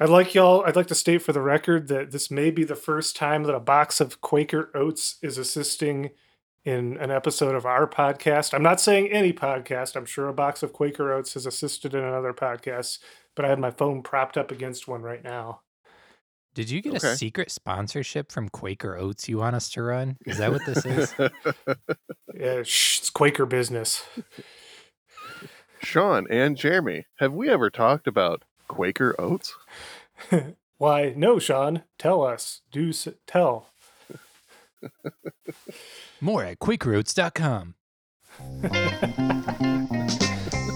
I'd like y'all, I'd like to state for the record that this may be the first time that a box of Quaker Oats is assisting in an episode of our podcast. I'm not saying any podcast. I'm sure a box of Quaker Oats has assisted in another podcast, but I have my phone propped up against one right now. Did you get Okay. a secret sponsorship from Quaker Oats you want us to run? Is that what this is? Yeah, shh, it's Quaker business. Sean and Jeremy, have we ever talked about Quaker Oats? Why, no, Sean. Tell us. Do s- tell. More at QuakerOats.com.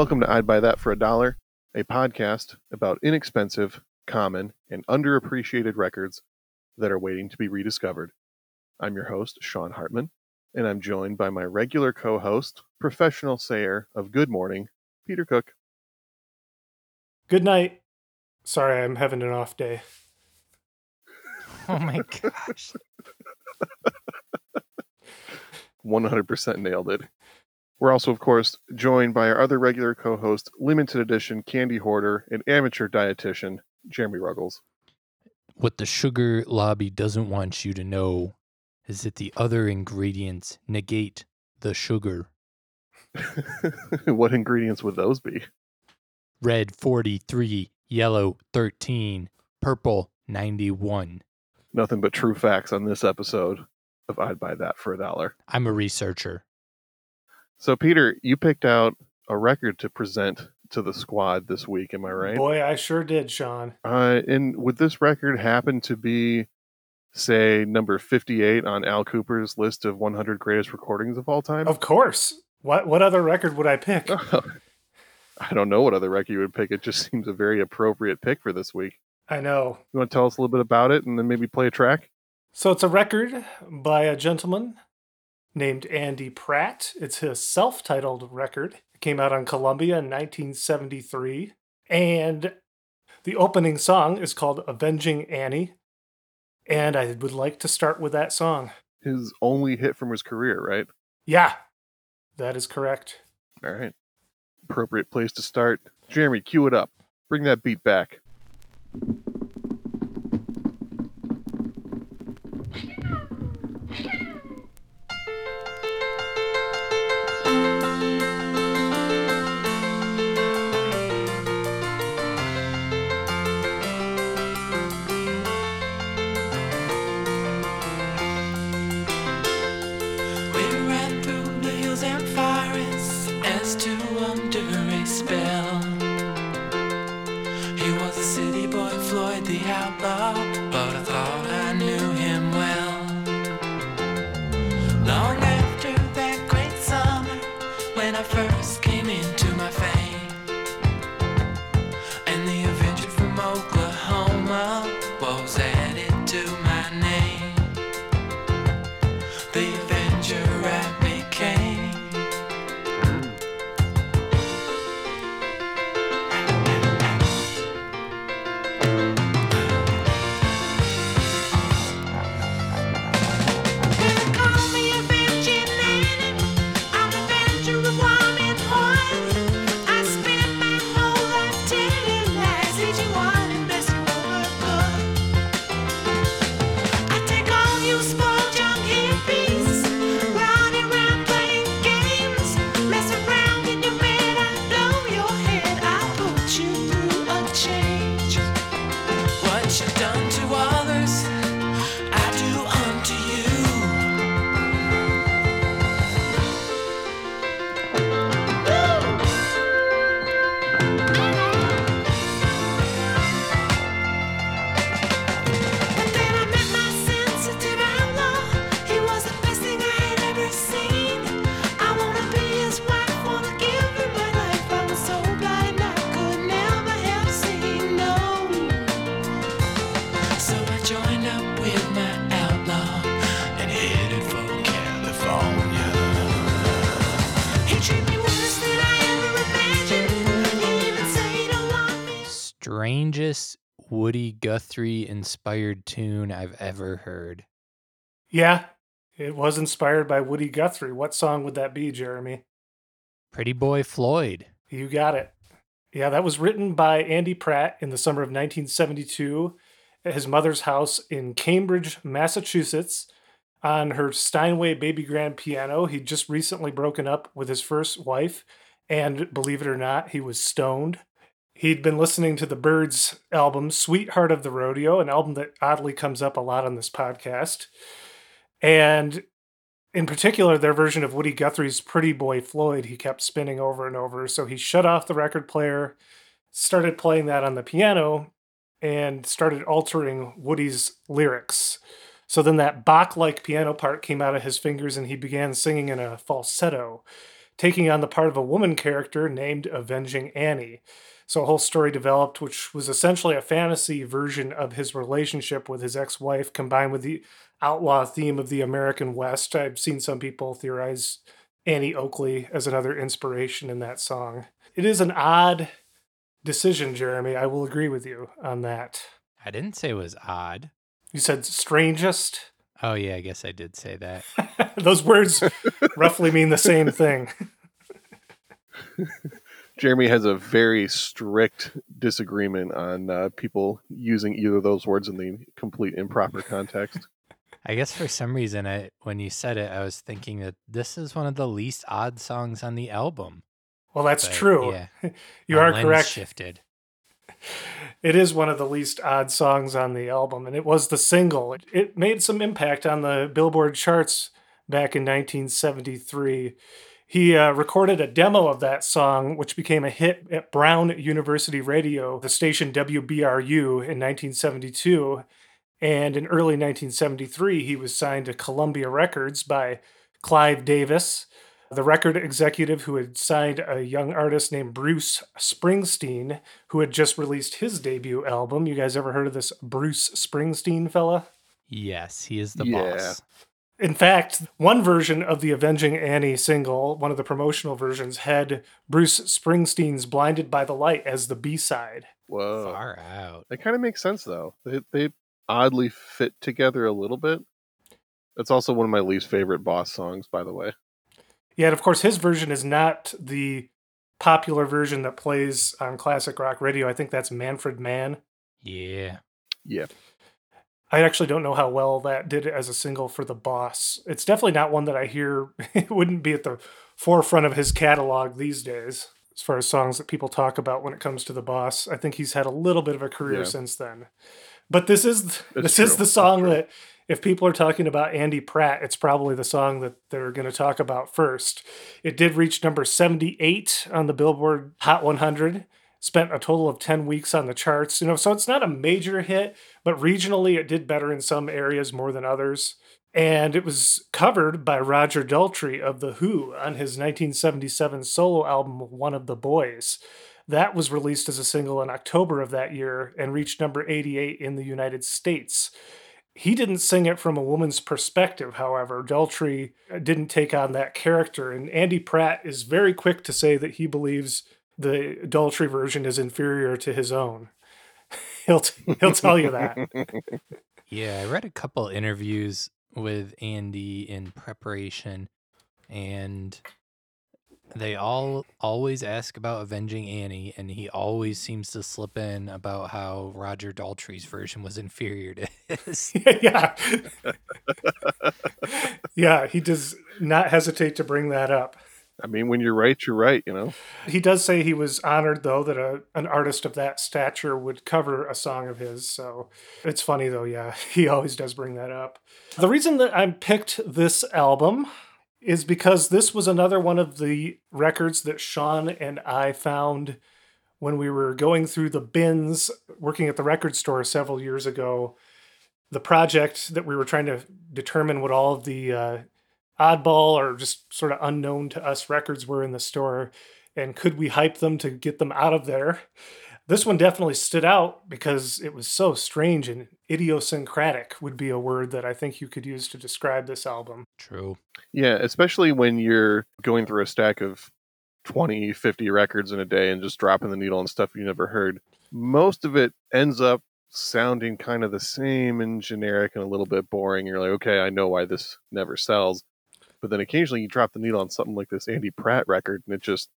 Welcome to I'd Buy That for a Dollar, a podcast about inexpensive, common, and underappreciated records that are waiting to be rediscovered. I'm your host, Sean Hartman, and I'm joined by my regular co host, professional sayer of Good Morning, Peter Cook. Good night. Sorry, I'm having an off day. Oh my gosh. 100% nailed it. We're also, of course, joined by our other regular co host, limited edition candy hoarder and amateur dietitian, Jeremy Ruggles. What the sugar lobby doesn't want you to know is that the other ingredients negate the sugar. what ingredients would those be? Red 43, yellow 13, purple 91. Nothing but true facts on this episode of I'd Buy That for a Dollar. I'm a researcher. So, Peter, you picked out a record to present to the squad this week, am I right? Boy, I sure did, Sean. Uh, and would this record happen to be, say, number 58 on Al Kooper's list of 100 greatest recordings of all time? Of course. What what other record would I pick? I don't know what other record you would pick. It just seems a very appropriate pick for this week. I know. You want to tell us a little bit about it and then maybe play a track? So it's a record by a gentleman named Andy Pratt. It's his self-titled record. It came out on Columbia in 1973, and the opening song is called "Avenging Annie." And I would like to start with that song. His only hit from his career, right? Yeah, that is correct. All right. Appropriate place to start. Jeremy, cue it up. Bring that beat back. Woody Guthrie inspired tune I've ever heard. Yeah, it was inspired by Woody Guthrie. What song would that be, Jeremy? Pretty Boy Floyd. You got it. Yeah, that was written by Andy Pratt in the summer of 1972 at his mother's house in Cambridge, Massachusetts, on her Steinway baby grand piano. He'd just recently broken up with his first wife, and believe it or not, he was stoned. He'd been listening to the Byrds album, Sweetheart of the Rodeo, an album that oddly comes up a lot on this podcast. And in particular, their version of Woody Guthrie's Pretty Boy Floyd, he kept spinning over and over. So he shut off the record player, started playing that on the piano, and started altering Woody's lyrics. So then that Bach like piano part came out of his fingers and he began singing in a falsetto, taking on the part of a woman character named Avenging Annie. So a whole story developed, which was essentially a fantasy version of his relationship with his ex wife combined with the outlaw theme of the American West. I've seen some people theorize Annie Oakley as another inspiration in that song. It is an odd decision, Jeremy. I will agree with you on that. I didn't say it was odd. You said strangest. Oh, yeah, I guess I did say that. Those words roughly mean the same thing. Jeremy has a very strict disagreement on uh, people using either of those words in the complete improper context. I guess for some reason, I when you said it, I was thinking that this is one of the least odd songs on the album. Well, that's But, true. Yeah, You are correct. Shifted. It is one of the least odd songs on the album, and it was the single. It, it made some impact on the Billboard charts back in 1973. He uh, recorded a demo of that song, which became a hit at Brown University Radio, the station WBRU, in 1972. And in early 1973, he was signed to Columbia Records by Clive Davis, the record executive who had signed a young artist named Bruce Springsteen, who had just released his debut album. You guys ever heard of this Bruce Springsteen fella? Yes, he is the Yeah. boss. In fact, one version of the Avenging Annie single, one of the promotional versions, had Bruce Springsteen's Blinded by the Light as the B side. Whoa. Far out. That kind of makes sense, though. They, they oddly fit together a little bit. That's also one of my least favorite Boss songs, by the way. Yeah, and of course, his version is not the popular version that plays on classic rock radio. I think that's Manfred Mann. Yeah. Yeah. I actually don't know how well that did as a single for the boss. It's definitely not one that I hear. It wouldn't be at the forefront of his catalog these days as far as songs that people talk about when it comes to the boss. I think he's had a little bit of a career Yeah. since then. But this is this is the song that if people are talking about Andy Pratt, it's probably the song that they're going to talk about first. It did reach number 78 on the Billboard Hot 100. Spent a total of 10 weeks on the charts, you know, so it's not a major hit, but regionally it did better in some areas more than others. And it was covered by Roger Daltrey of The Who on his 1977 solo album, One of the Boys. That was released as a single in October of that year and reached number 88 in the United States. He didn't sing it from a woman's perspective, however. Daltrey didn't take on that character, and Andy Pratt is very quick to say that he believes the Daltrey version is inferior to his own. he'll he'll tell you that. Yeah, I read a couple interviews with Andy in preparation, and they all always ask about Avenging Annie, and he always seems to slip in about how Roger Daltrey's version was inferior to his. yeah. yeah, he does not hesitate to bring that up. I mean, when you're right, you're right, you know? He does say he was honored, though, that a, an artist of that stature would cover a song of his. So it's funny, though. Yeah, he always does bring that up. The reason that I picked this album is because this was another one of the records that Sean and I found when we were going through the bins working at the record store several years ago. The project that we were trying to determine what all of the uh, oddball or just sort of unknown to us records were in the store and could we hype them to get them out of there this one definitely stood out because it was so strange and idiosyncratic would be a word that i think you could use to describe this album True. Yeah, especially when you're going through a stack of 20, 50 records in a day and just dropping the needle on stuff you never heard. most of it ends up sounding kind of the same and generic and a little bit boring. You're like, okay, I know why this never sells. But then occasionally you drop the needle on something like this Andy Pratt record and it just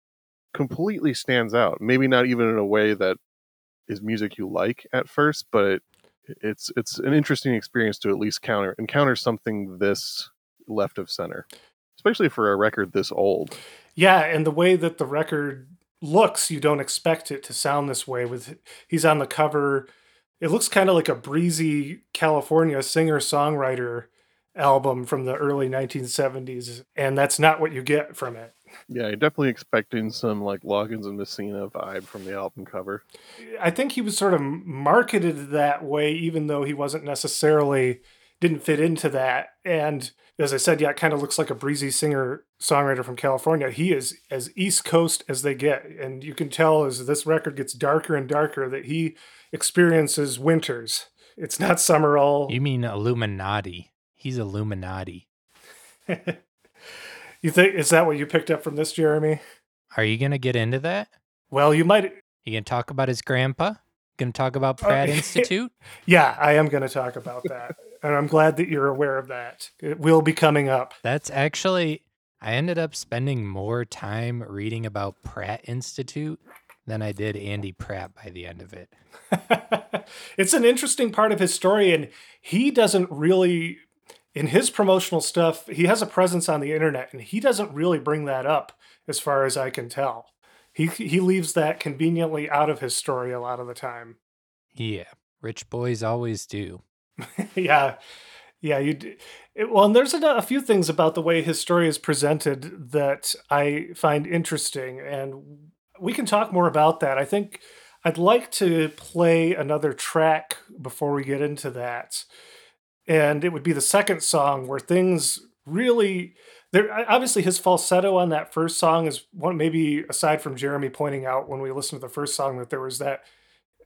completely stands out. Maybe not even in a way that is music you like at first, but it, it's it's an interesting experience to at least counter encounter something this left of center, especially for a record this old. Yeah, and the way that the record looks, you don't expect it to sound this way. With he's on the cover, it looks kind of like a breezy California singer songwriter album from the early 1970s, and that's not what you get from it. Yeah, you're definitely expecting some like Loggins and Messina vibe from the album cover. I think he was sort of marketed that way, even though he wasn't necessarily didn't fit into that. And as I said, yeah, it kind of looks like a breezy singer songwriter from California. He is as East Coast as they get, and you can tell as this record gets darker and darker that he experiences winters. It's not summer all. You mean Illuminati? He's Illuminati. you think is that what you picked up from this, Jeremy? Are you gonna get into that? Well, you might. You gonna talk about his grandpa? Gonna talk about oh, Pratt Institute? Yeah, I am going to talk about that. and I'm glad that you're aware of that. It will be coming up. That's actually, I ended up spending more time reading about Pratt Institute than I did Andy Pratt by the end of it. it's an interesting part of his story, and he doesn't really, in his promotional stuff, he has a presence on the internet, and he doesn't really bring that up as far as I can tell. He, he leaves that conveniently out of his story a lot of the time. Yeah, rich boys always do. yeah, yeah. You it, well, and there's a, a few things about the way his story is presented that I find interesting, and we can talk more about that. I think I'd like to play another track before we get into that, and it would be the second song where things really there obviously his falsetto on that first song is one maybe aside from Jeremy pointing out when we listened to the first song that there was that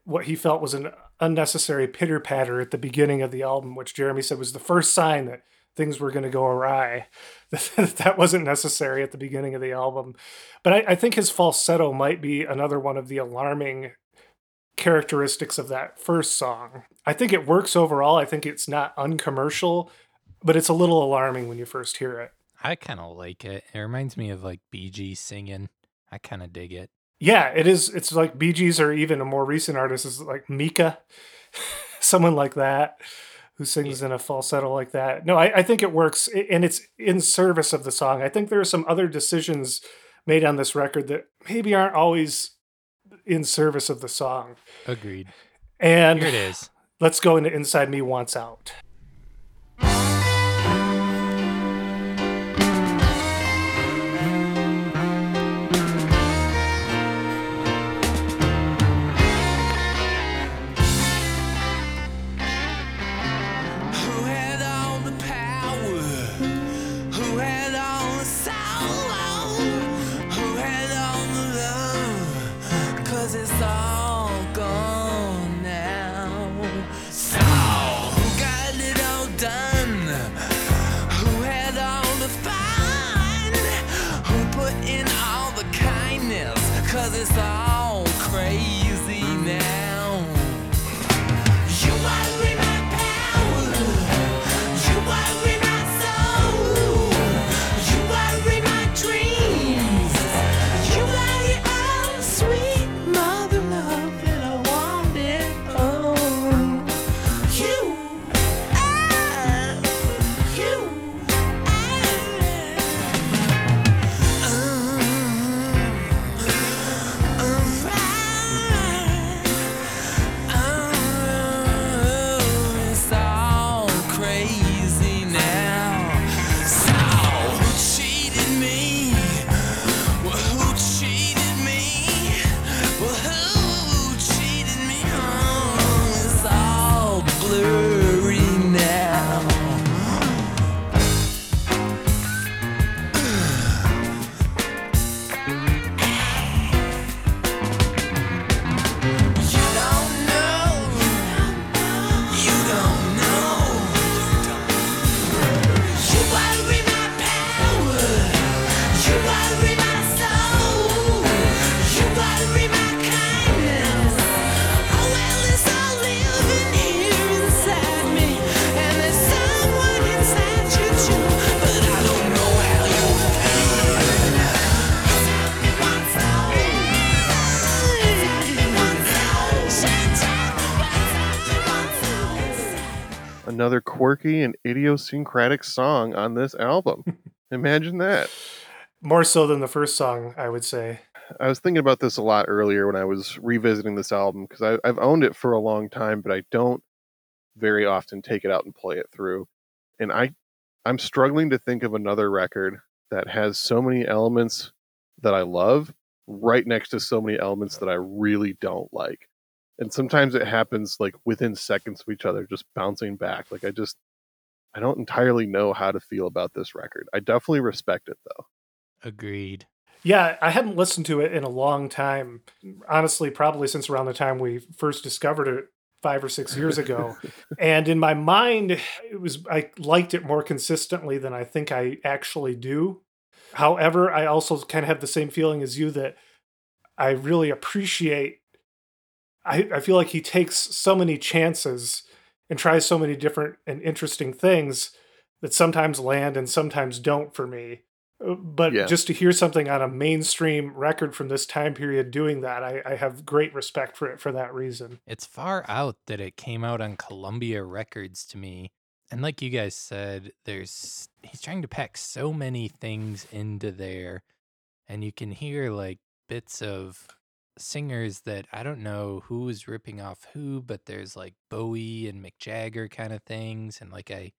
what he felt was an unnecessary pitter patter at the beginning of the album, which Jeremy said was the first sign that things were going to go awry. that wasn't necessary at the beginning of the album. But I, I, think his falsetto might be another one of the alarming characteristics of that first song. I think it works overall. I think it's not uncommercial, but it's a little alarming when you first hear it. I kind of like it. It reminds me of like BG singing. I kind of dig it. Yeah, it is. It's like Bee Gees or even a more recent artist is like Mika, someone like that who sings in a falsetto like that. No, I, I think it works and it's in service of the song. I think there are some other decisions made on this record that maybe aren't always in service of the song. Agreed. And here it is. Let's go into Inside Me Wants Out. Quirky and idiosyncratic song on this album. Imagine that. More so than the first song, I would say. I was thinking about this a lot earlier when I was revisiting this album because I've owned it for a long time, but I don't very often take it out and play it through. And I, I'm struggling to think of another record that has so many elements that I love right next to so many elements that I really don't like. And sometimes it happens like within seconds of each other, just bouncing back. Like I just, I don't entirely know how to feel about this record. I definitely respect it though. Agreed. Yeah, I hadn't listened to it in a long time. Honestly, probably since around the time we first discovered it five or six years ago. and in my mind, it was I liked it more consistently than I think I actually do. However, I also kind of have the same feeling as you that I really appreciate. I, I feel like he takes so many chances and tries so many different and interesting things that sometimes land and sometimes don't for me. Uh, But Yeah. just to hear something on a mainstream record from this time period doing that, I, I have great respect for it for that reason. It's far out that it came out on Columbia Records to me. And like you guys said, there's he's trying to pack so many things into there. And you can hear like bits of singers that I don't know who's ripping off who, but there's like Bowie and Mick Jagger kind of things. And like I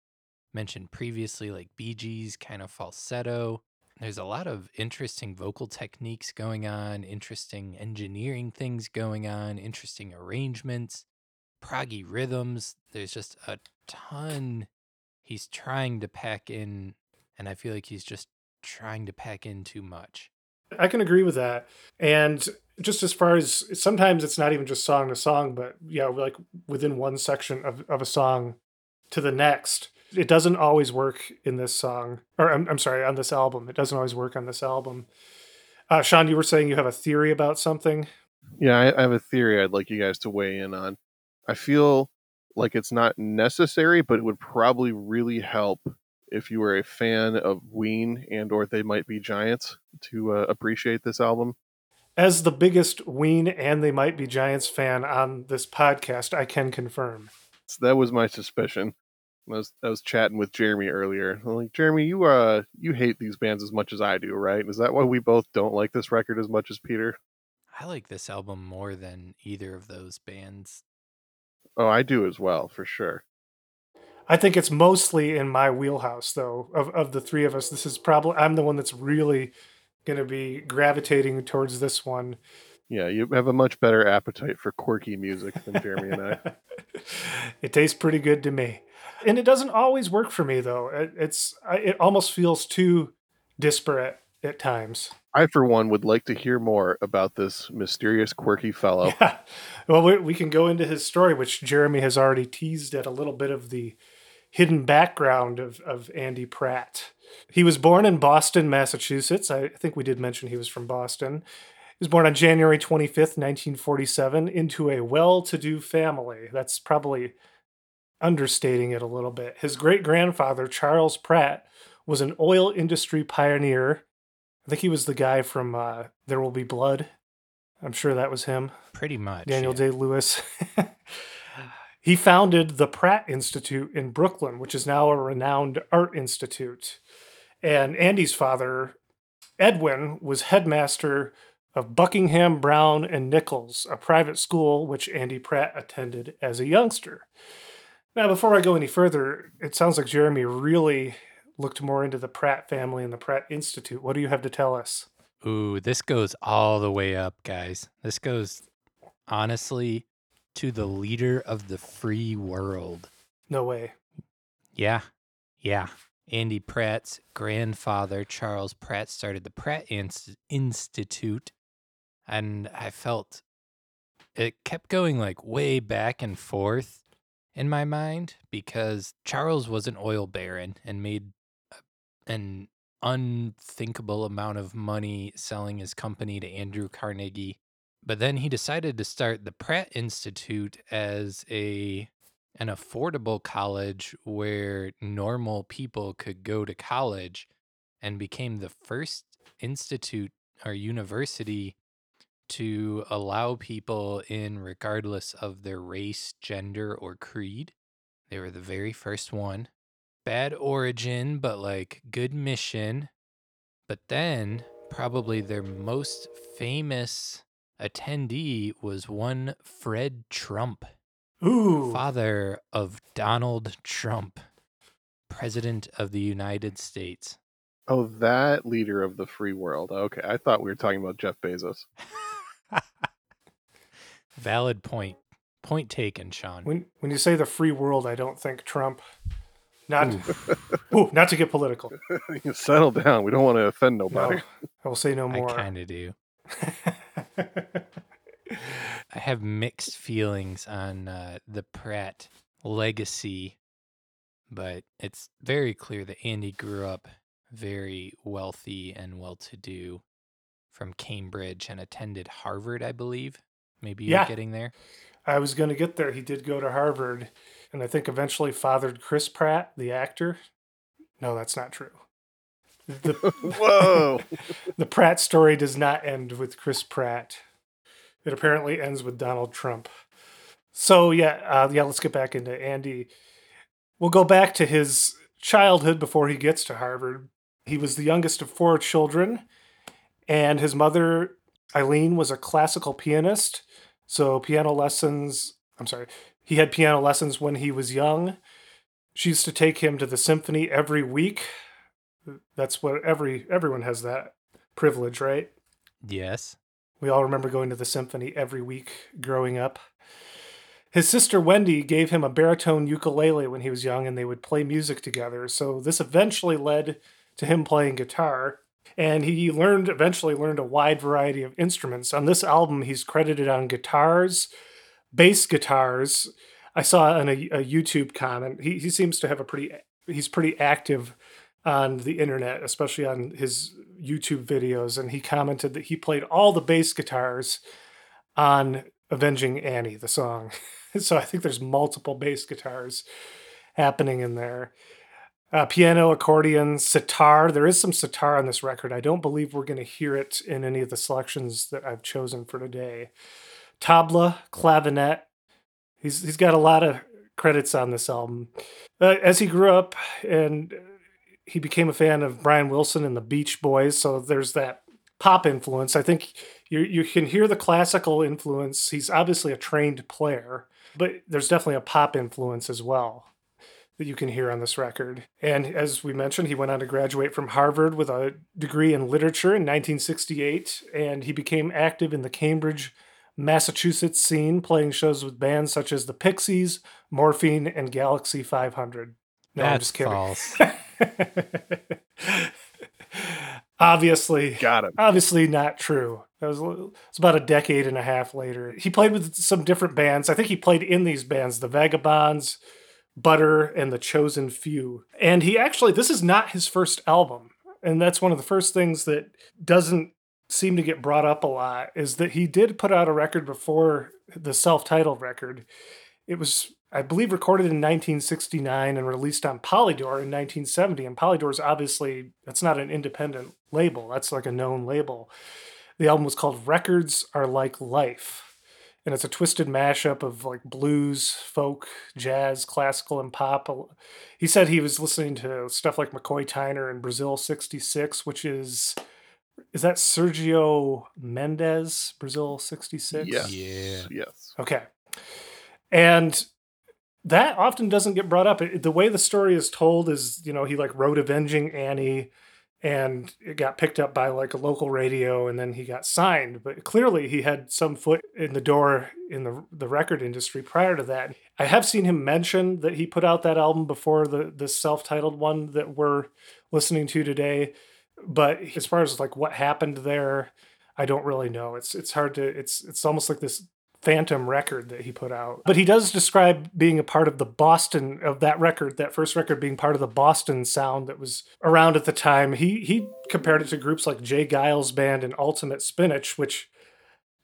mentioned previously, like Bee Gees kind of falsetto. There's a lot of interesting vocal techniques going on, interesting engineering things going on, interesting arrangements, proggy rhythms. There's just a ton he's trying to pack in, and I feel like he's just trying to pack in too much. I can agree with that. And just as far as sometimes it's not even just song to song, but yeah, like within one section of, of a song to the next. It doesn't always work in this song, or I'm, I'm sorry, on this album. It doesn't always work on this album. Uh, Sean, you were saying you have a theory about something. Yeah, I, I have a theory I'd like you guys to weigh in on. I feel like it's not necessary, but it would probably really help if you were a fan of Ween and or They Might Be Giants to uh, appreciate this album. As the biggest Ween and They Might Be Giants fan on this podcast, I can confirm. So that was my suspicion. I was I was chatting with Jeremy earlier. I'm like, Jeremy, you uh you hate these bands as much as I do, right? Is that why we both don't like this record as much as Peter? I like this album more than either of those bands. Oh, I do as well, for sure. I think it's mostly in my wheelhouse, though. Of of the three of us, this is probably I'm the one that's really going to be gravitating towards this one. Yeah, you have a much better appetite for quirky music than Jeremy and I. it tastes pretty good to me, and it doesn't always work for me though. It, it's I, it almost feels too disparate at times. I, for one, would like to hear more about this mysterious, quirky fellow. Yeah. Well, we, we can go into his story, which Jeremy has already teased at a little bit of the hidden background of, of Andy Pratt. He was born in Boston, Massachusetts. I think we did mention he was from Boston. He was born on January 25th, 1947, into a well to do family. That's probably understating it a little bit. His great grandfather, Charles Pratt, was an oil industry pioneer. I think he was the guy from uh, There Will Be Blood. I'm sure that was him. Pretty much. Daniel yeah. Day Lewis. he founded the Pratt Institute in Brooklyn, which is now a renowned art institute. And Andy's father, Edwin, was headmaster of Buckingham, Browne, and Nichols, a private school which Andy Pratt attended as a youngster. Now, before I go any further, it sounds like Jeremy really looked more into the Pratt family and the Pratt Institute. What do you have to tell us? Ooh, this goes all the way up, guys. This goes honestly to the leader of the free world. No way. Yeah. Yeah. Andy Pratt's grandfather, Charles Pratt, started the Pratt Inst- Institute. And I felt it kept going like way back and forth in my mind because Charles was an oil baron and made an unthinkable amount of money selling his company to Andrew Carnegie. But then he decided to start the Pratt Institute as a an affordable college where normal people could go to college and became the first institute or university to allow people in regardless of their race, gender, or creed. They were the very first one. Bad origin, but like good mission. But then, probably their most famous attendee was one Fred Trump, Ooh. father of Donald Trump, President of the United States. Oh, that leader of the free world. Okay, I thought we were talking about Jeff Bezos. Valid point. Point taken, Sean. When when you say the free world, I don't think Trump. Not ooh, not to get political. You Settle down. We don't want to offend No, nobody. I will say no more. I kind of do. I have mixed feelings on uh, the Pratt legacy, but it's very clear that Andy grew up very wealthy and well to do from Cambridge and attended Harvard, I believe. Maybe you're Yeah. getting there. I was going to get there. He did go to Harvard, and I think eventually fathered Chris Pratt, the actor. No, that's not true. The, Whoa. the Pratt story does not end with Chris Pratt. It apparently ends with Donald Trump. So yeah, uh, yeah. Let's get back into Andy. We'll go back to his childhood before he gets to Harvard. He was the youngest of four children, and his mother Eileen was a classical pianist. So piano lessons. I'm sorry. He had piano lessons when he was young. She used to take him to the symphony every week. That's what every everyone has that privilege, right? Yes. We all remember going to the symphony every week growing up. His sister Wendy gave him a baritone ukulele when he was young, and they would play music together. So this eventually led to him playing guitar, and he learned eventually learned a wide variety of instruments. On this album, he's credited on guitars, bass guitars. I saw on a, a YouTube comment. He he seems to have a pretty he's pretty active on the internet, especially on his YouTube videos, and he commented that he played all the bass guitars on Avenging Annie, the song. so I think there's multiple bass guitars happening in there. Uh, piano, accordion, sitar. There is some sitar on this record. I don't believe we're going to hear it in any of the selections that I've chosen for today. Tabla, clavinet. He's he's got a lot of credits on this album. Uh, as he grew up and he became a fan of Brian Wilson and the Beach Boys, so there's that pop influence. I think you you can hear the classical influence. He's obviously a trained player, but there's definitely a pop influence as well that you can hear on this record. And as we mentioned, he went on to graduate from Harvard with a degree in literature in 1968, and he became active in the Cambridge, Massachusetts scene, playing shows with bands such as the Pixies, Morphine, and Galaxie 500. No, I'm That's just kidding. false. Obviously, Got him. obviously not true. That was it's about a decade and a half later. He played with some different bands. I think he played in these bands, the Vagabonds, Butter, and the Chosen Few. And he actually this is not his first album. And that's one of the first things that doesn't seem to get brought up a lot is that he did put out a record before the self-titled record. It was I believe recorded in 1969 and released on Polydor in 1970. And Polydor is obviously that's not an independent label. That's like a known label. The album was called Records Are Like Life. And it's a twisted mashup of like blues, folk, jazz, classical, and pop. He said he was listening to stuff like McCoy Tyner and Brazil 66, which is is that Sergio Mendes, Brazil 66? Yes. Yeah. Yes. Okay. And that often doesn't get brought up. The way the story is told is, you know, he like wrote Avenging Annie and it got picked up by like a local radio and then he got signed. But clearly he had some foot in the door in the the record industry prior to that. I have seen him mention that he put out that album before the the self-titled one that we're listening to today. But as far as like what happened there, I don't really know. It's it's hard to it's it's almost like this phantom record that he put out. But he does describe being a part of the Boston of that record, that first record being part of the Boston sound that was around at the time. He he compared it to groups like J. Geils Band and Ultimate Spinach, which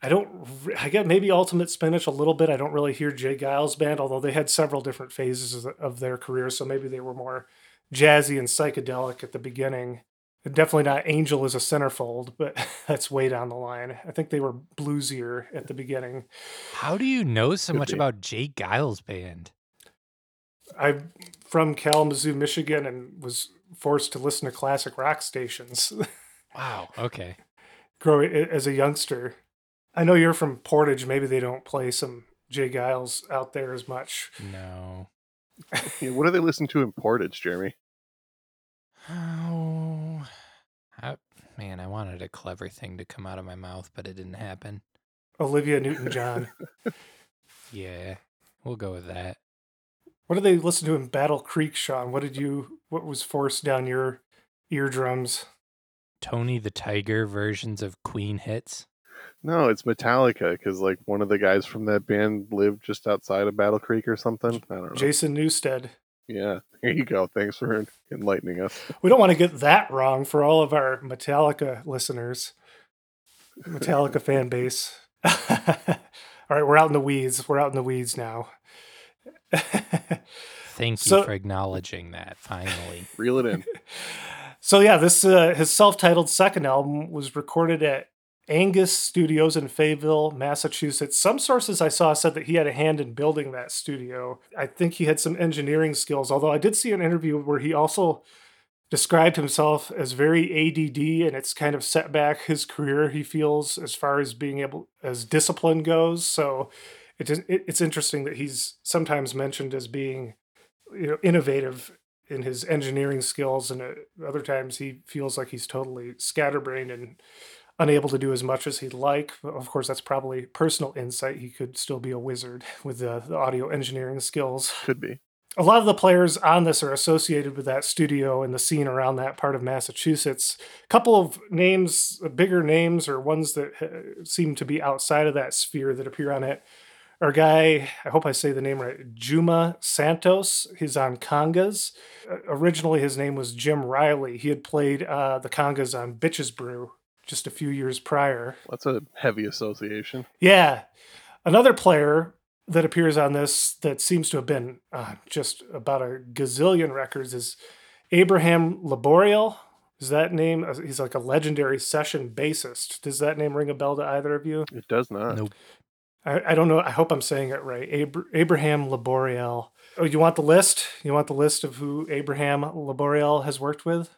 I don't I get maybe Ultimate Spinach a little bit. I don't really hear J. Geils Band, although they had several different phases of- their career, so maybe they were more jazzy and psychedelic at the beginning. Definitely not Angel as a centerfold, but that's way down the line. I think they were bluesier at the beginning. How do you know so Could much be. about J. Geils Band? I'm from Kalamazoo, Michigan, and was forced to listen to classic rock stations Wow. Okay. growing as a youngster. I know you're from Portage. Maybe they don't play some J. Geils out there as much. No. Yeah, what do they listen to in Portage, Jeremy? Oh, I, man, I wanted a clever thing to come out of my mouth, but it didn't happen. Olivia Newton John. Yeah, we'll go with that. what did they listen to in Battle Creek, Sean? What did you? What was forced down your eardrums? Tony the Tiger versions of Queen hits. No, it's Metallica because like one of the guys from that band lived just outside of Battle Creek or something. I don't know. Jason Newsted. Yeah, there you go. Thanks for enlightening us. We don't want to get that wrong for all of our Metallica listeners, Metallica fan base. all right, we're out in the weeds. We're out in the weeds now. Thank you So- for acknowledging that. Finally, Reel it in. so yeah, this uh, his self-titled second album was recorded at Angus Studios in Fayetteville, Massachusetts. Some sources I saw said that he had a hand in building that studio. I think he had some engineering skills, although I did see an interview where he also described himself as very ADD and it's kind of set back his career he feels as far as being able as discipline goes so it is, it, it's interesting that he's sometimes mentioned as being you know innovative in his engineering skills and at other times he feels like he's totally scatterbrained and unable to do as much as he'd like of course that's probably personal insight he could still be a wizard with the, the audio engineering skills Could be. a lot of the players on this are associated with that studio and the scene around that part of Massachusetts. A couple of names, uh, bigger names, or ones that uh, seem to be outside of that sphere that appear on it. Our guy, I hope I say the name right, Juma Santos. He's on congas. Uh, originally, his name was Jim Riley. He had played uh, the congas on Bitches Brew just a few years prior. That's a heavy association. Yeah. Another player that appears on this that seems to have been uh, just about a gazillion records is Abraham Laboriel. Is that name? uh, He's like a legendary session bassist. Does that name ring a bell to either of you? It does not. Nope. I, I don't know. I hope I'm saying it right. Abra- Abraham Laboriel. Oh, you want the list? You want the list of who Abraham Laboriel has worked with?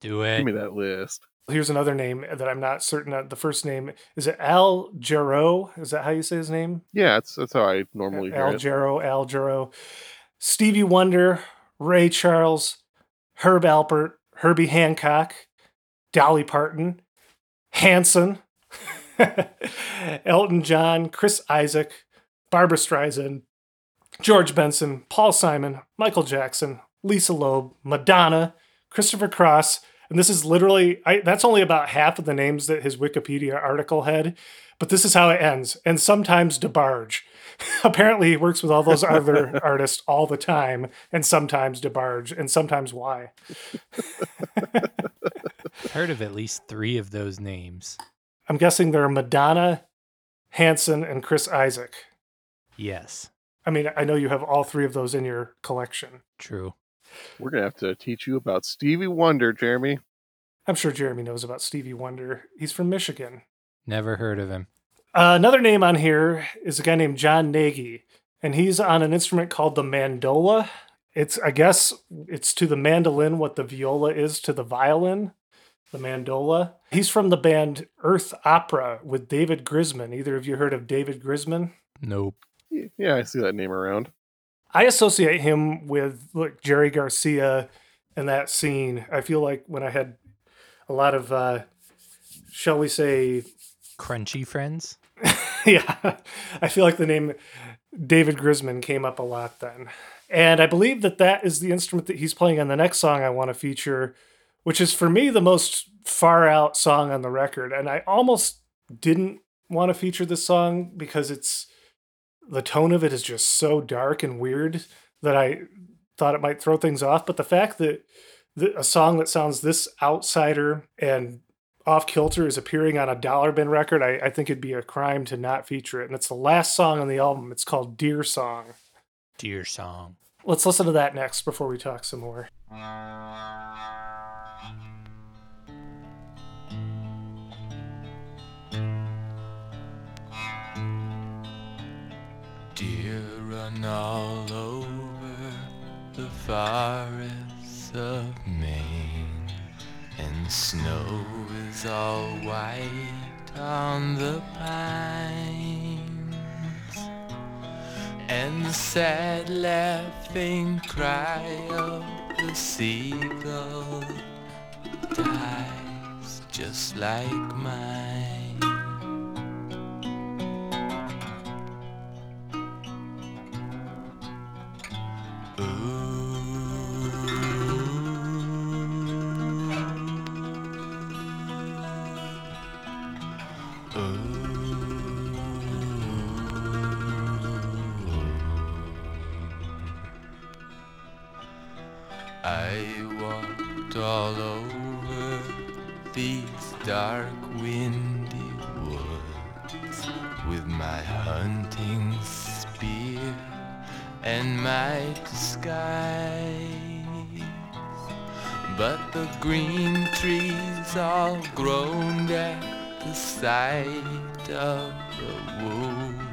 do it. Give me that list. Here's another name that I'm not certain of. The first name is it Al Jarreau? Is that how you say his name? Yeah, that's that's how I normally hear Al it. Jarreau, Al Jarreau, Stevie Wonder, Ray Charles, Herb Alpert, Herbie Hancock, Dolly Parton, Hanson, Elton John, Chris Isaak, Barbara Streisand, George Benson, Paul Simon, Michael Jackson, Lisa Loeb, Madonna, Christopher Cross, and this is literally I, that's only about half of the names that his Wikipedia article had, but this is how it ends. And sometimes DeBarge. Apparently, he works with all those other artists all the time, and sometimes DeBarge, and sometimes why. Heard of at least three of those names. I'm guessing they're Madonna, Hanson, and Chris Isaak. Yes, I mean, I know you have all three of those in your collection. true. We're gonna have to teach you about Stevie Wonder, Jeremy. I'm sure Jeremy knows about Stevie Wonder. He's from Michigan. Never heard of him. Uh, another name on here is a guy named John Nagy, and he's on an instrument called the mandola. It's, I guess, it's to the mandolin what the viola is to the violin, the mandola. He's from the band Earth Opera with David Grisman. Either of you heard of David Grisman? Nope. Yeah, I see that name around. I associate him with like Jerry Garcia and that scene. I feel like when I had a lot of, uh, shall we say, Crunchy friends. yeah, I feel like the name David Grisman came up a lot then. And I believe that that is the instrument that he's playing on the next song I want to feature, which is for me the most far out song on the record. And I almost didn't want to feature this song because it's the tone of it is just so dark and weird that I thought it might throw things off. But the fact that the, a song that sounds this outsider and off kilter is appearing on a dollar bin record, I, I think it'd be a crime to not feature it. And it's the last song on the album. It's called Dear Song. Dear song. Let's listen to that next before we talk some more. Run all over the forests of Maine, and snow is all white on the pines, and the sad laughing cry of the seagull dies just like mine. And my disguise. But the green trees all groaned at the sight of the wound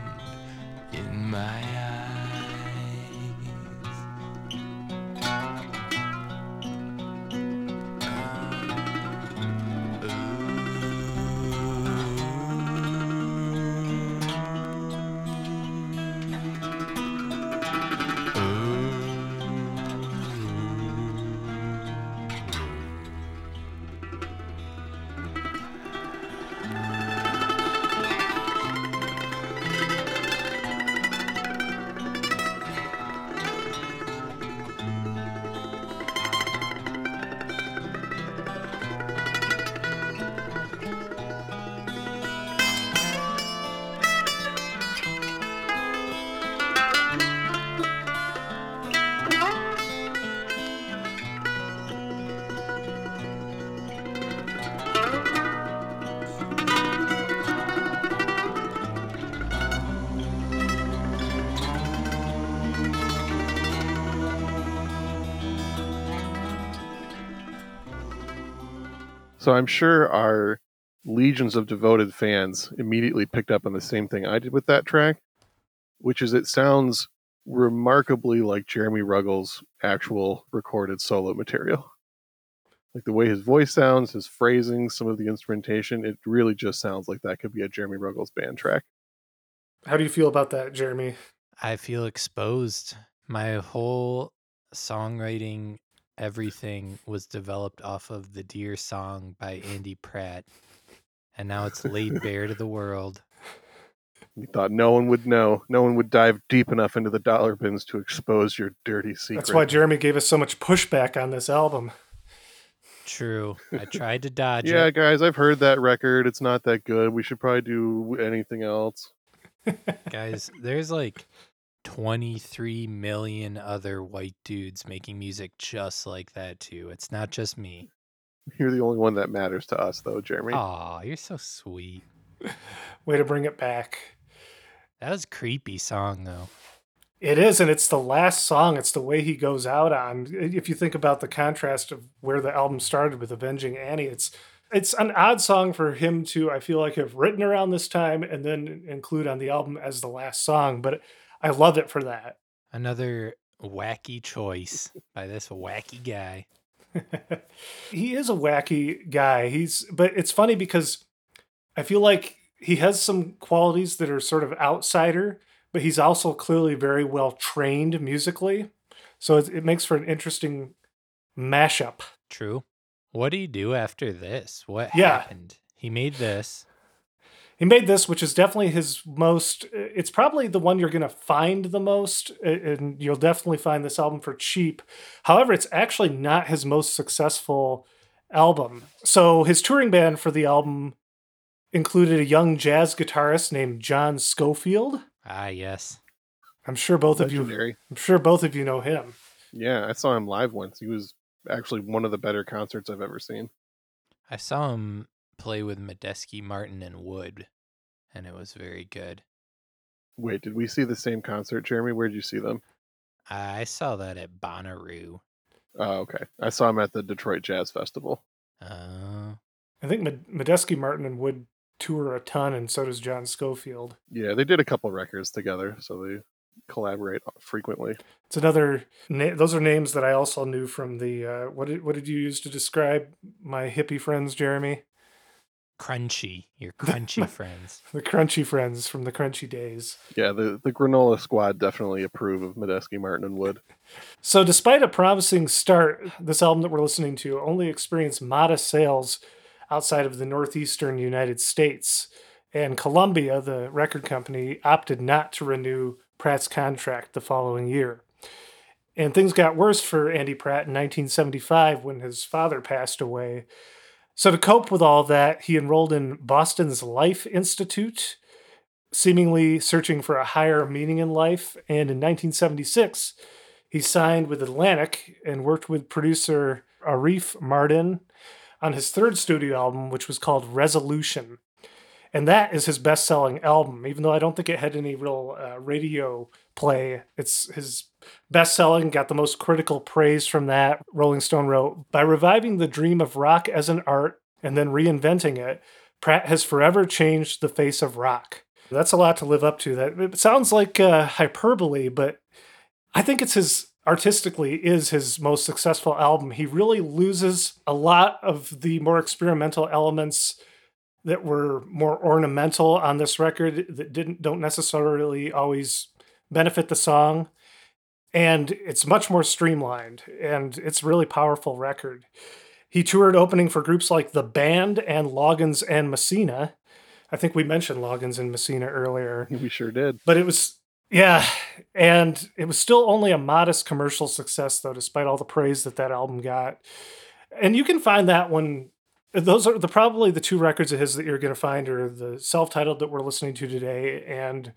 So I'm sure our legions of devoted fans immediately picked up on the same thing I did with that track, which is it sounds remarkably like Jeremy Ruggles' actual recorded solo material. Like the way his voice sounds, his phrasing, some of the instrumentation, it really just sounds like that could be a Jeremy Ruggles band track. How do you feel about that, Jeremy? I feel exposed. My whole songwriting, everything was developed off of the Deer song by Andy Pratt. And now it's laid bare to the world. You thought no one would know. No one would dive deep enough into the dollar bins to expose your dirty secret. That's why Jeremy gave us so much pushback on this album. True. I tried to dodge yeah, it. guys, I've heard that record. It's not that good. We should probably do anything else. Guys, there's like 23 million other white dudes making music just like that too. It's not just me. You're the only one that matters to us, though, Jeremy. Aw, you're so sweet. Way to bring it back. That was a creepy song though. It is, and it's the last song. It's the way he goes out on. If you think about the contrast of where the album started with "Avenging Annie," it's it's an odd song for him to, I feel like, have written around this time and then include on the album as the last song. But I love it for that. Another wacky choice by this wacky guy. he is a wacky guy. He's, but it's funny because I feel like he has some qualities that are sort of outsider, but he's also clearly very well trained musically. So it, it makes for an interesting mashup. True. What do you do after this? What Yeah. happened? He made this. He made this, which is definitely his most. It's probably the one you're going to find the most, and you'll definitely find this album for cheap. However, it's actually not his most successful album. So his touring band for the album included a young jazz guitarist named John Scofield. Ah, yes. I'm sure both of you. I'm sure both of you know him. Yeah, I saw him live once. He was actually one of the better concerts I've ever seen. I saw him play with Medeski, Martin, and Wood, and it was very good. Wait, did we see the same concert, Jeremy? Where did you see them? I saw that at Bonnaroo. Oh, okay. I saw him at the Detroit Jazz Festival. Uh, I think Medeski, Martin, and Wood tour a ton, and so does John Scofield. Yeah, they did a couple records together, so they collaborate frequently. It's another. Na- those are names that I also knew from the. Uh, what did what did you use to describe my hippie friends, Jeremy? Crunchy, your crunchy friends. The crunchy friends from the crunchy days. Yeah, the, the granola squad definitely approve of Medeski, Martin, and Wood. So, despite a promising start, this album that we're listening to only experienced modest sales outside of the northeastern United States. And Columbia, the record company, opted not to renew Pratt's contract the following year. And things got worse for Andy Pratt in 1975 when his father passed away. So, to cope with all that, he enrolled in Boston's Life Institute, seemingly searching for a higher meaning in life. And in 1976, he signed with Atlantic and worked with producer Arif Mardin on his third studio album, which was called Resolution. And that is his best selling album, even though I don't think it had any real uh, radio play. It's his best selling, got the most critical praise from that. Rolling Stone wrote By reviving the dream of rock as an art and then reinventing it, Pratt has forever changed the face of rock. That's a lot to live up to. That it sounds like uh, hyperbole, but I think it's his artistically is his most successful album. He really loses a lot of the more experimental elements that were more ornamental on this record that didn't don't necessarily always benefit the song. And it's much more streamlined and it's a really powerful record. He toured opening for groups like the band and loggins and messina. I think we mentioned loggins and messina earlier. We sure did. but it was yeah and it was still only a modest commercial success though despite all the praise that that album got. And you can find that one those are the probably the two records of his that you're going to find are the self-titled that we're listening to today and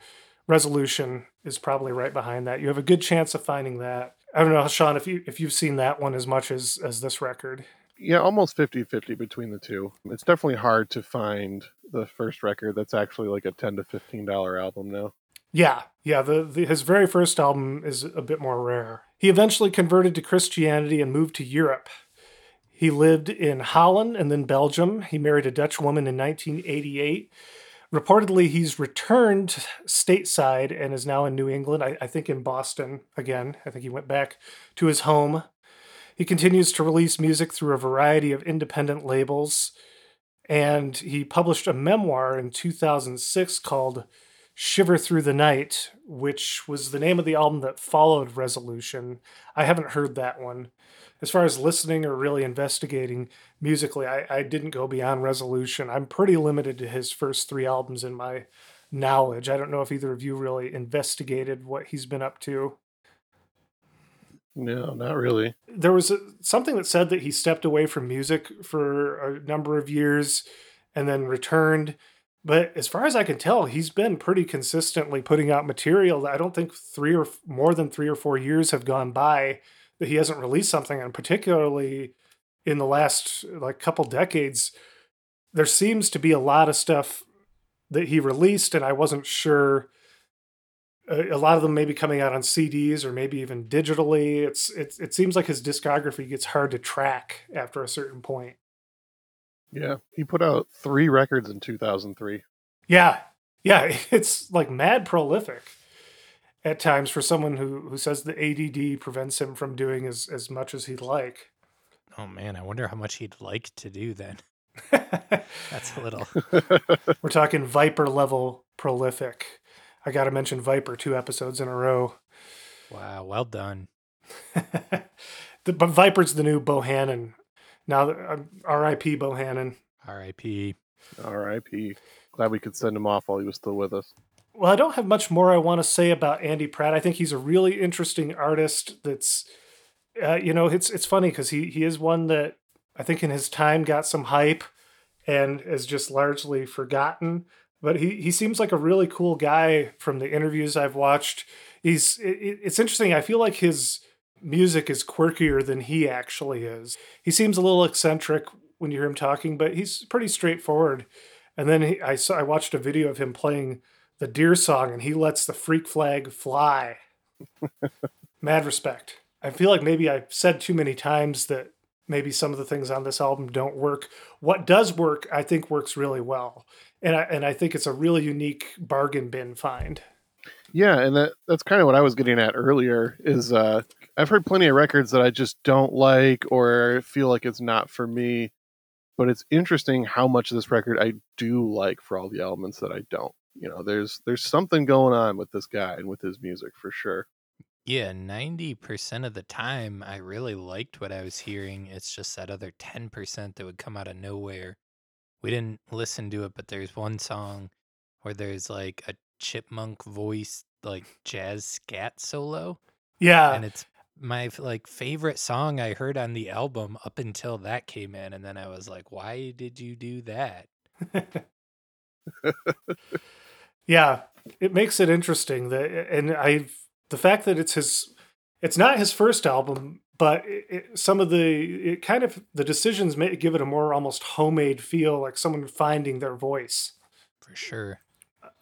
resolution is probably right behind that you have a good chance of finding that i don't know sean if you if you've seen that one as much as as this record Yeah, almost 50 50 between the two. It's definitely hard to find the first record that's actually like a 10 to $15 album now. Yeah, yeah. The, the his very first album is a bit more rare. He eventually converted to Christianity and moved to Europe. He lived in Holland and then Belgium. He married a Dutch woman in 1988. Reportedly, he's returned stateside and is now in New England. I, I think in Boston again. I think he went back to his home. He continues to release music through a variety of independent labels. And he published a memoir in 2006 called Shiver Through the Night, which was the name of the album that followed Resolution. I haven't heard that one. As far as listening or really investigating musically, I, I didn't go beyond Resolution. I'm pretty limited to his first three albums in my knowledge. I don't know if either of you really investigated what he's been up to. No, not really. There was a, something that said that he stepped away from music for a number of years and then returned. But as far as I can tell, he's been pretty consistently putting out material. I don't think three or more than three or four years have gone by that he hasn't released something. And particularly in the last like couple decades, there seems to be a lot of stuff that he released, and I wasn't sure. A a lot of them may be coming out on CDs or maybe even digitally. It's it, it seems like his discography gets hard to track after a certain point. Yeah, he put out three records in 2003. Yeah. Yeah. It's like mad prolific at times for someone who, who says the ADD prevents him from doing as, as much as he'd like. Oh man, I wonder how much he'd like to do then. That's a little. We're talking Viper level prolific. I got to mention Viper two episodes in a row. Wow, well done. the, but Viper's the new Bohannon. Now, uh, R.I.P. Bohannon. R.I.P. R.I.P. Glad we could send him off while he was still with us. Well, I don't have much more I want to say about Andy Pratt. I think he's a really interesting artist. That's, uh, you know, it's it's funny because he he is one that I think in his time got some hype and is just largely forgotten. But he he seems like a really cool guy from the interviews I've watched. He's it, it's interesting. I feel like his music is quirkier than he actually is. He seems a little eccentric when you hear him talking, but he's pretty straightforward. And then he, I saw I watched a video of him playing the deer song and he lets the freak flag fly. Mad respect. I feel like maybe I've said too many times that maybe some of the things on this album don't work. What does work, I think works really well. And I and I think it's a really unique bargain bin find. Yeah, and that that's kind of what I was getting at earlier is uh I've heard plenty of records that I just don't like or feel like it's not for me. But it's interesting how much of this record I do like for all the elements that I don't. You know, there's there's something going on with this guy and with his music for sure. Yeah, 90% of the time, I really liked what I was hearing. It's just that other 10% that would come out of nowhere. We didn't listen to it, but there's one song where there's like a chipmunk voice, like jazz scat solo. Yeah. and it's my like favorite song I heard on the album up until that came in. And then I was like, why did you do that? Yeah, it makes it interesting that, and I, the fact that it's his, it's not his first album, but it, it, some of the, it kind of the decisions may give it a more almost homemade feel, like someone finding their voice. For sure.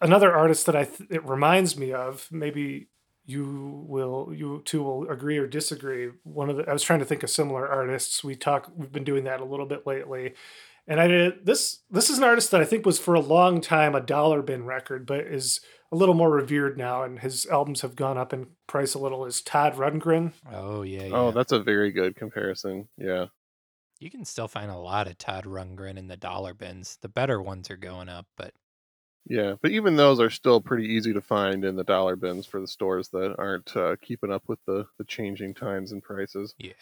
Another artist that I th- it reminds me of, maybe you will, you two will agree or disagree. One of the, I was trying to think of similar artists. We talk, we've been doing that a little bit lately. And I did this. This is an artist that I think was for a long time a dollar bin record, but is a little more revered now, and his albums have gone up in price a little. Is Todd Rundgren? Oh, yeah. yeah. Oh, that's a very good comparison. Yeah. you can still find a lot of Todd Rundgren in the dollar bins. The better ones are going up, but Yeah, but even those are still pretty easy to find in the dollar bins for the stores that aren't uh, keeping up with the, the changing times and prices. yeah.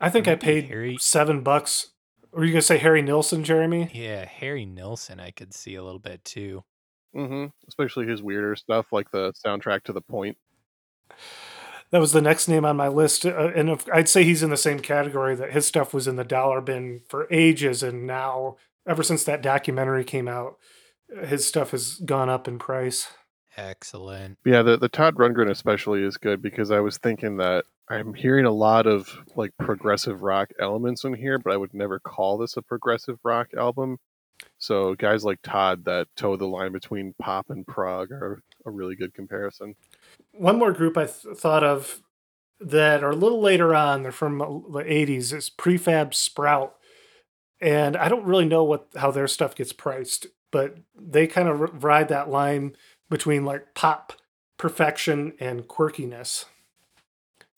I think I Maybe paid Harry- seven bucks. Were you gonna say Harry Nilsson, Jeremy? Yeah, Harry Nilsson, I could see a little bit too. Mm-hmm. Especially his weirder stuff, like the soundtrack to The Point. That was the next name on my list, uh, and if, I'd say he's in the same category that his stuff was in the dollar bin for ages, and now ever since that documentary came out, uh, his stuff has gone up in price. Excellent. Yeah, the, the Todd Rundgren especially is good because I was thinking that I'm hearing a lot of like progressive rock elements in here, but I would never call this a progressive rock album. So guys like Todd that toe the line between pop and prog are a really good comparison. One more group I th- thought of that are a little later on. They're from the '80s. Is Prefab Sprout, and I don't really know what how their stuff gets priced, but they kind of ride that line between like pop perfection and quirkiness.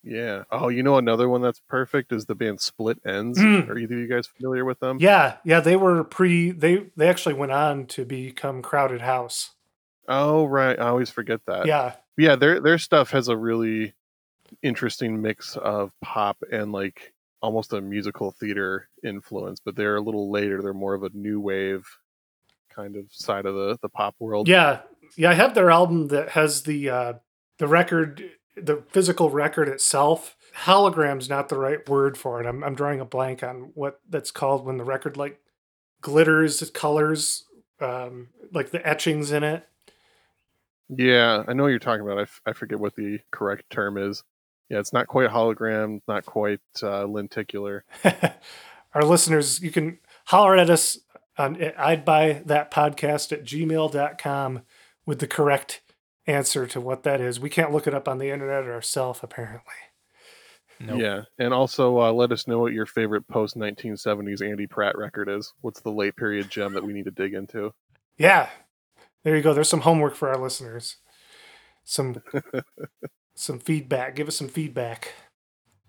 Yeah. Oh, you know another one that's perfect is the band Split Enz. Mm. Are either of you guys familiar with them? Yeah, yeah, they were pre. They they actually went on to become Crowded House. Oh, right. I always forget that. Yeah, yeah their their stuff has a really interesting mix of pop and like almost a musical theater influence but they're a little later they're more of a new wave kind of side of the the pop world yeah, yeah. I have their album that has the uh, the record, the physical record itself. Hologram's not the right word for it. I'm I'm drawing a blank on what that's called when the record like glitters, colors, um, like the etchings in it. yeah i know what you're talking about I, f- I forget what the correct term is yeah it's not quite hologram not quite uh, lenticular Our listeners, you can holler at us on I'd buy that podcast at gmail.com with the correct answer to what that is. We can't look it up on the internet ourselves, apparently. Nope. yeah and also uh, let us know what your favorite post 1970s andy pratt record is what's the late period gem that we need to dig into Yeah. There you go. There's some homework for our listeners. Some some feedback. Give us some feedback.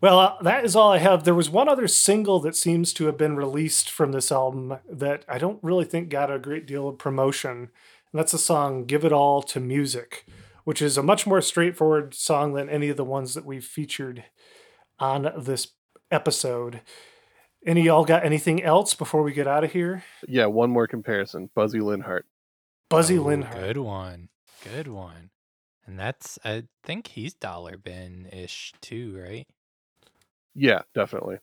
Well, uh, that is all I have. There was one other single that seems to have been released from this album that I don't really think got a great deal of promotion. And that's the song Give It All to Music, which is a much more straightforward song than any of the ones that we've featured on this episode. Any of y'all got anything else before we get out of here? yeah one more comparison buzzy linhart Buzzy Oh, Linhart. Good one. Good one. And that's I think he's dollar bin ish too, right? Yeah, definitely.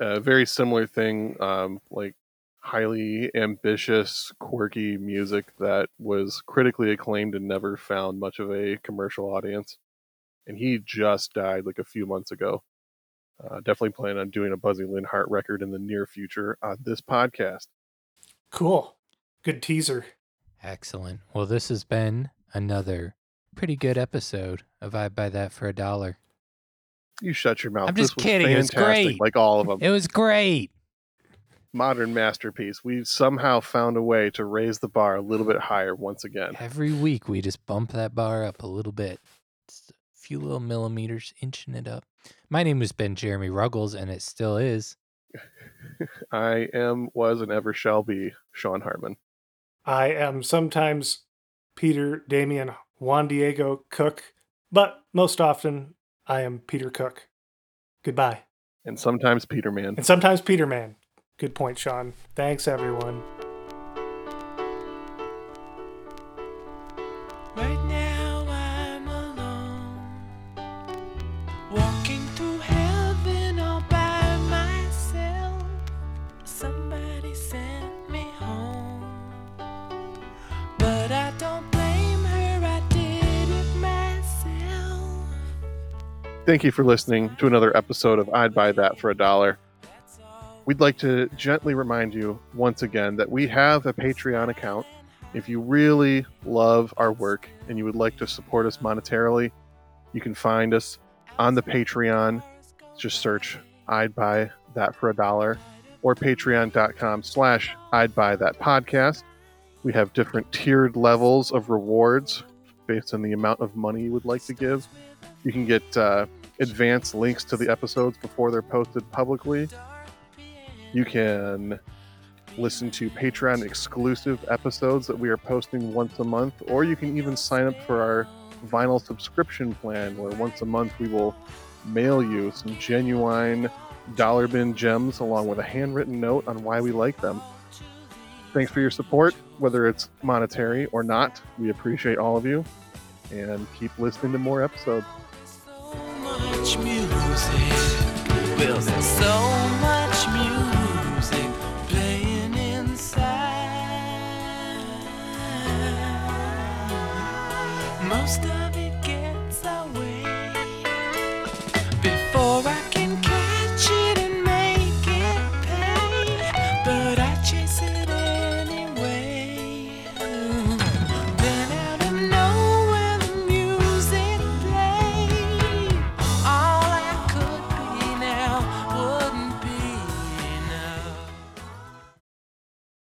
A very similar thing, um, like highly ambitious, quirky music that was critically acclaimed and never found much of a commercial audience. And he just died like a few months ago. Uh, definitely plan on doing a Buzzy Linhart record in the near future on this podcast. Cool. Good teaser. Excellent. Well, this has been another pretty good episode of I Buy That for a Dollar. You shut your mouth. I'm This just was kidding, it was great. Like all of them. It was great. Modern masterpiece. We somehow found a way to raise the bar a little bit higher once again. Every week we just bump that bar up a little bit. Just a few little millimeters, inching it up. My name has been Jeremy Ruggles, and it still is. I am, was, and ever shall be Sean Hartman. I am sometimes Peter Damian Juan Diego Cook, but most often I am Peter Cook. Goodbye. And sometimes Peterman. And sometimes Peter Man. Good point, Sean. Thanks, everyone. Right now I'm alone, walking through heaven all by myself. Somebody sent me home, but I don't blame her. I did it myself. Thank you for listening to another episode of I'd Buy That for a Dollar. We'd like to gently remind you once again that we have a Patreon account. If you really love our work and you would like to support us monetarily, you can find us on the Patreon. Just search I'd Buy That for a Dollar or patreon.com slash I'd Buy That Podcast. We have different tiered levels of rewards based on the amount of money you would like to give. You can get uh, advanced links to the episodes before they're posted publicly. You can listen to Patreon exclusive episodes that we are posting once a month, or you can even sign up for our vinyl subscription plan where once a month we will mail you some genuine dollar bin gems along with a handwritten note on why we like them. Thanks for your support, whether it's monetary or not. We appreciate all of you and keep listening to more episodes.